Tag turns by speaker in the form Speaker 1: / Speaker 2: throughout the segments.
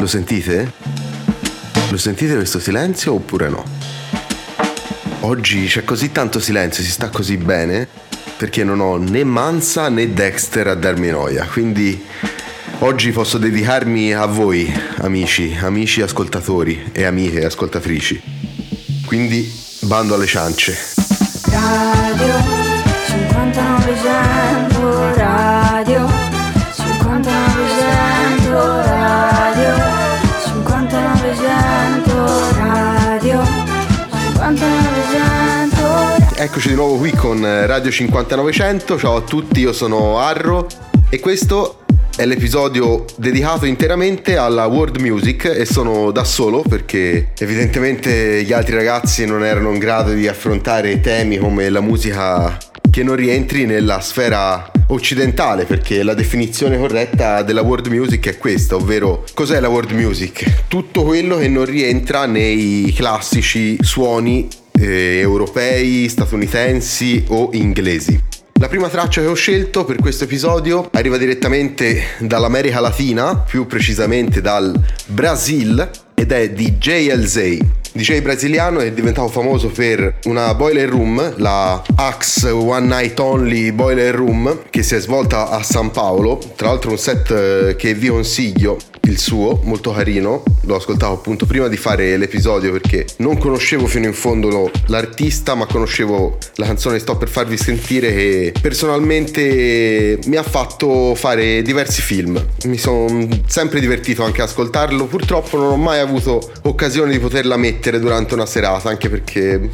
Speaker 1: Lo sentite? Lo sentite questo silenzio oppure no? Oggi c'è così tanto silenzio, si sta così bene, perché non ho né Mansa né Dexter a darmi noia, quindi oggi posso dedicarmi a voi, amici, amici ascoltatori e amiche ascoltatrici. Quindi bando alle ciance. Radio Eccoci di nuovo qui con Radio 5900. Ciao a tutti, io sono Arro e questo è l'episodio dedicato interamente alla world music e sono da solo perché evidentemente gli altri ragazzi non erano in grado di affrontare temi come la musica che non rientri nella sfera occidentale perché la definizione corretta della world music è questa, ovvero cos'è la world music? Tutto quello che non rientra nei classici suoni eh, europei, statunitensi o inglesi. La prima traccia che ho scelto per questo episodio arriva direttamente dall'America Latina, più precisamente dal Brasil, ed è di JLZ. DJ brasiliano è diventato famoso per una boiler room, la Axe One Night Only Boiler Room, che si è svolta a San Paolo. Tra l'altro un set eh, che vi consiglio il suo, molto carino. L'ho ascoltato appunto prima di fare l'episodio perché non conoscevo fino in fondo l'artista, ma conoscevo la canzone sto per farvi sentire che personalmente mi ha fatto fare diversi film. Mi sono sempre divertito anche a ascoltarlo. Purtroppo non ho mai avuto occasione di poterla mettere durante una serata, anche perché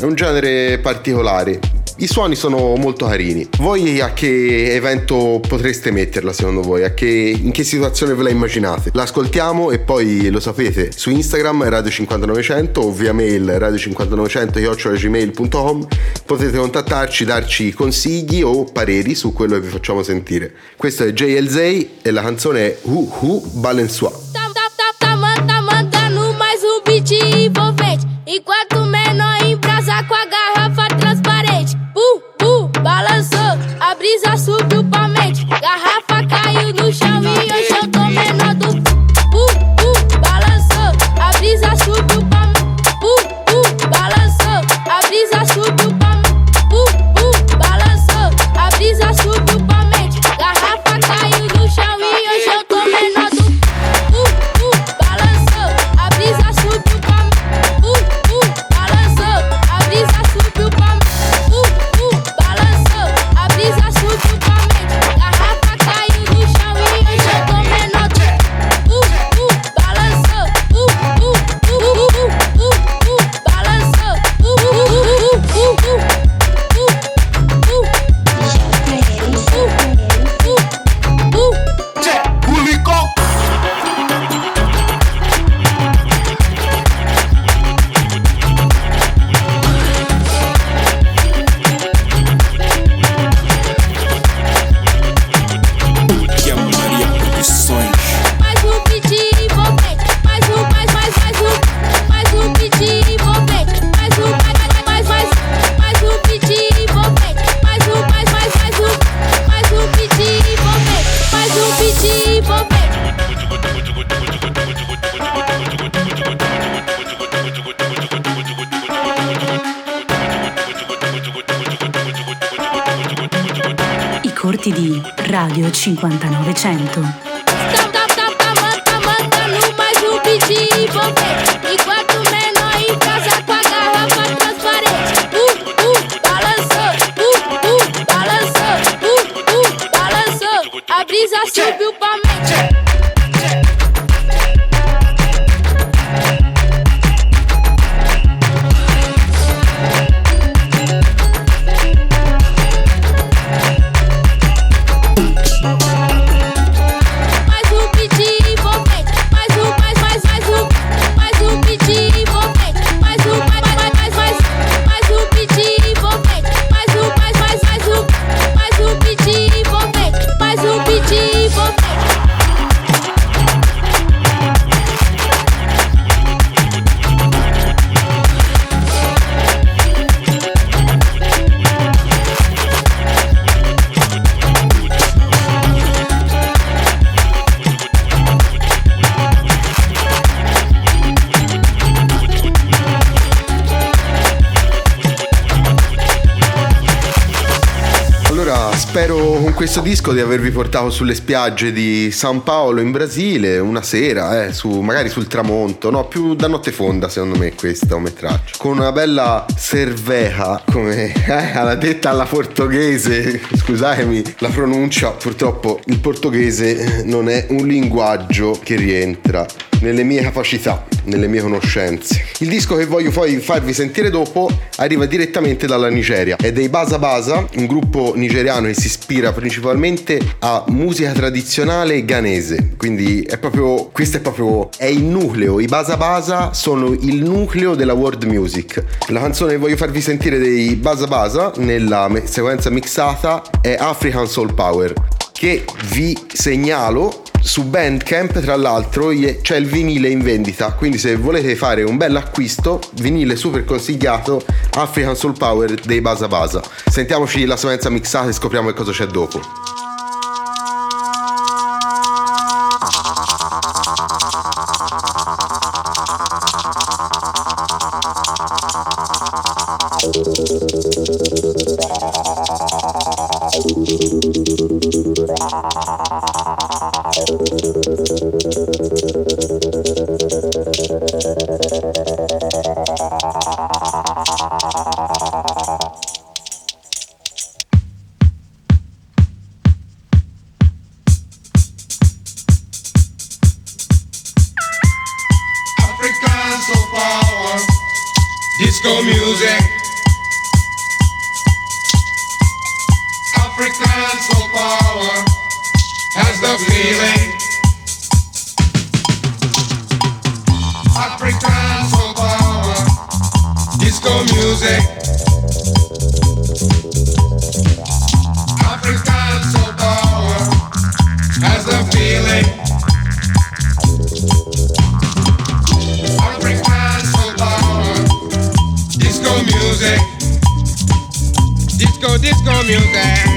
Speaker 1: è un genere particolare i suoni sono molto carini. Voi a che evento potreste metterla secondo voi? Che, in che situazione ve la immaginate? L'ascoltiamo e poi lo sapete su Instagram Radio 5900 o via mail radio5900 potete contattarci, darci consigli o pareri su quello che vi facciamo sentire. Questo è JLZ e la canzone è Who Who Balensois. Mais um beat envolvente. Enquanto
Speaker 2: Radio 5900.
Speaker 3: Tá, tá, tá, tá, man- tá mandando mais um beat
Speaker 1: questo disco di avervi portato sulle spiagge di San Paolo in Brasile una sera, eh, su, magari sul tramonto, no, più da notte fonda secondo me questa come traccia. Con una bella cerveja, come eh, alla detta alla portoghese, scusatemi la pronuncia, purtroppo il portoghese non è un linguaggio che rientra nelle mie capacità, nelle mie conoscenze. Il disco che voglio poi farvi sentire dopo arriva direttamente dalla Nigeria. È dei Basa Basa, un gruppo nigeriano che si ispira principalmente a musica tradizionale ghanese. Quindi è proprio questo è proprio è il nucleo, i Basa Basa sono il nucleo della world music. La canzone che voglio farvi sentire dei Basa Basa nella sequenza mixata è African Soul Power che vi segnalo su Bandcamp tra l'altro c'è il vinile in vendita. Quindi se volete fare un bel acquisto vinile super consigliato African Soul Power dei Basa Basa. Sentiamoci la sequenza mixata e scopriamo che cosa c'è dopo
Speaker 4: disco music. African soul power has the feeling. African soul power, disco music. Disco disco music.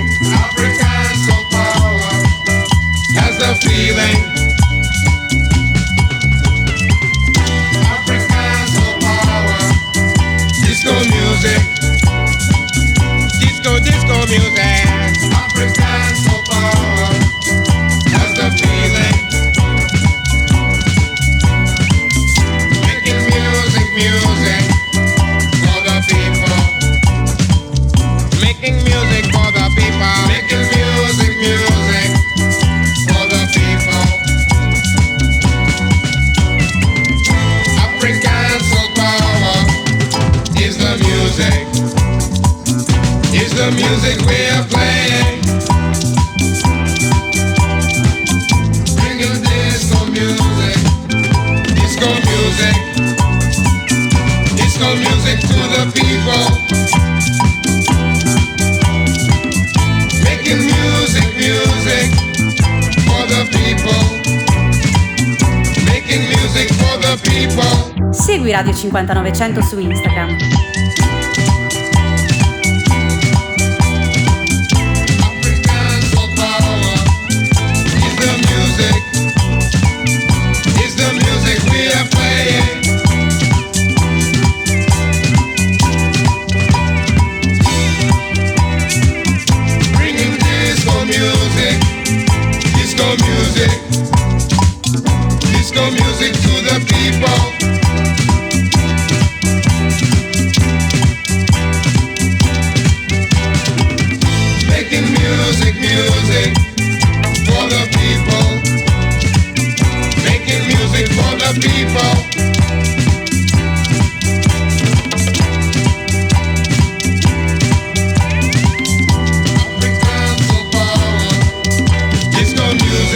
Speaker 2: Segui Radio 5900 su Instagram.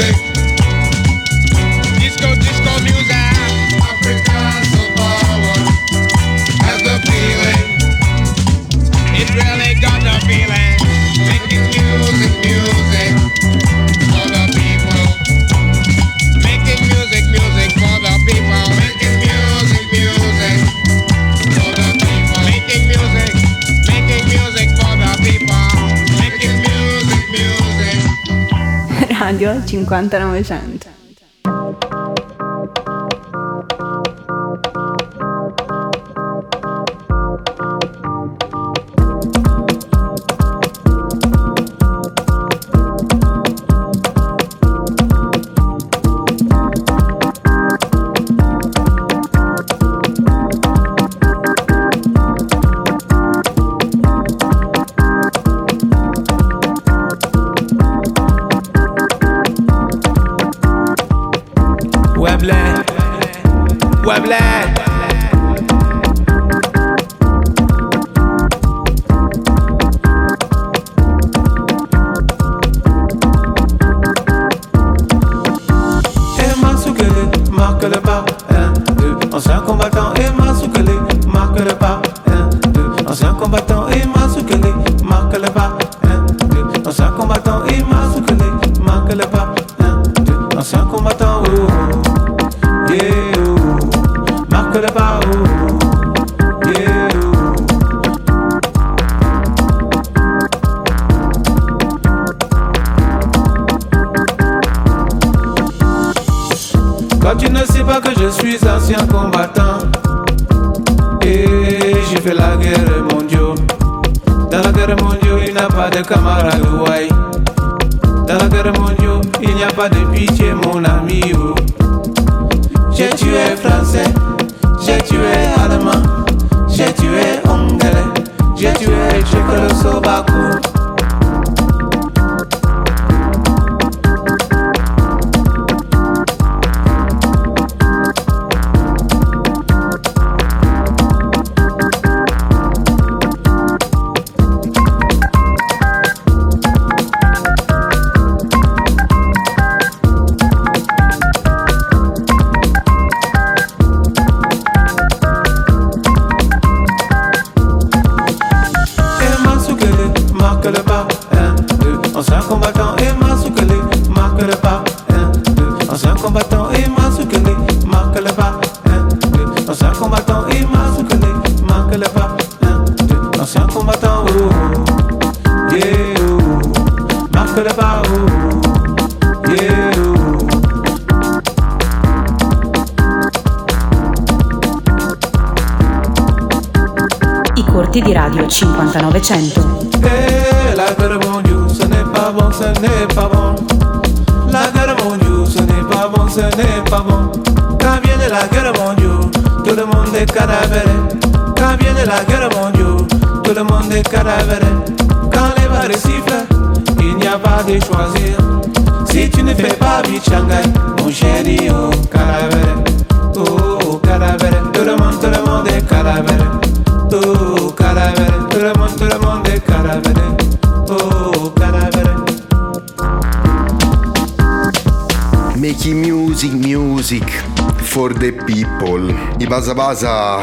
Speaker 4: Music,
Speaker 5: Radio 5900.
Speaker 6: lie. Guerre mondiale Dans la guerre mondiale il n'y a pas de camarade. Dans la guerre mondiale il n'y a pas de pitié mon ami oh. J'ai tué français J'ai tué allemand J'ai tué anglais J'ai tué tchécoslovaque deux, ancien combattant. Emma Soukele, marque le ancien combattant. Oh, oh. yeah, oh. marque le. Oh, oh. yeah.
Speaker 2: I corti di Radio 5900.
Speaker 6: Eh, la guerre mon Dieu, ce n'est pas bon, ce n'est pas bon. La guerre mon Dieu, ce n'est pas bon, ce n'est pas bon. Quand vient la guerre mon Dieu, tout le monde est cadavéré. Quand vient la guerre mon Dieu, tout le monde est cadavéré. Quand les barres sifflent, il n'y a pas de choisir. Si tu ne fais pas vite Shanghai, mon chéri, oh cadavéré. Oh, oh. Tout le monde, tout le monde est cadavéré. Oh, cadavéré. Tout le monde, tout le monde est cadavéré.
Speaker 1: Making music, music for the people. I Basa Basa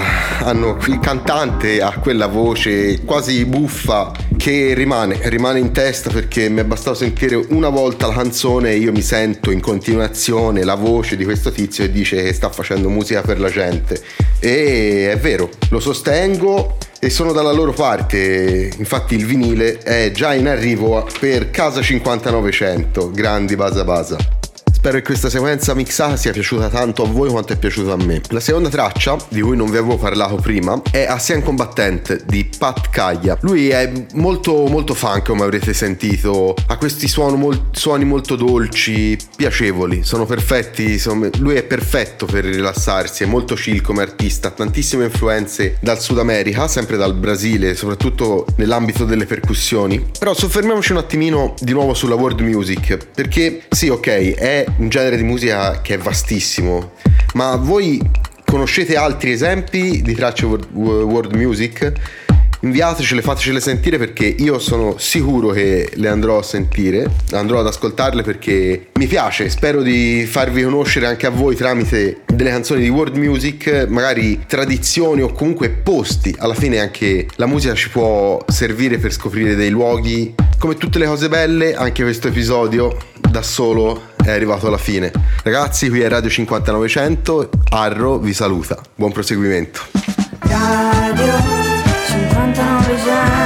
Speaker 1: hanno il cantante ha quella voce quasi buffa che rimane, rimane in testa perché mi è bastato sentire una volta la canzone e io mi sento in continuazione la voce di questo tizio che dice che sta facendo musica per la gente. E è vero, lo sostengo e sono dalla loro parte. Infatti il vinile è già in arrivo per Casa 5900. Grandi Basa Basa. Spero che questa sequenza mixata sia piaciuta tanto a voi quanto è piaciuta a me. La seconda traccia, di cui non vi avevo parlato prima, è Assian Combattente di Pat Kaya. Lui è molto molto funk come avrete sentito, ha questi mol- suoni molto dolci, piacevoli, sono perfetti, insomma, lui è perfetto per rilassarsi, è molto chill come artista, ha tantissime influenze dal Sud America, sempre dal Brasile, soprattutto nell'ambito delle percussioni. Però soffermiamoci un attimino di nuovo sulla world music, perché sì, ok, è un genere di musica che è vastissimo, ma voi conoscete altri esempi di tracce world, world music? Inviatecele, fatecele sentire perché io sono sicuro che le andrò a sentire, andrò ad ascoltarle perché mi piace, spero di farvi conoscere anche a voi tramite delle canzoni di world music, magari tradizioni o comunque posti, alla fine anche la musica ci può servire per scoprire dei luoghi, come tutte le cose belle, anche questo episodio da solo è arrivato alla fine. Ragazzi, qui è Radio 5900, Arro vi saluta, buon proseguimento.
Speaker 5: Radio 5900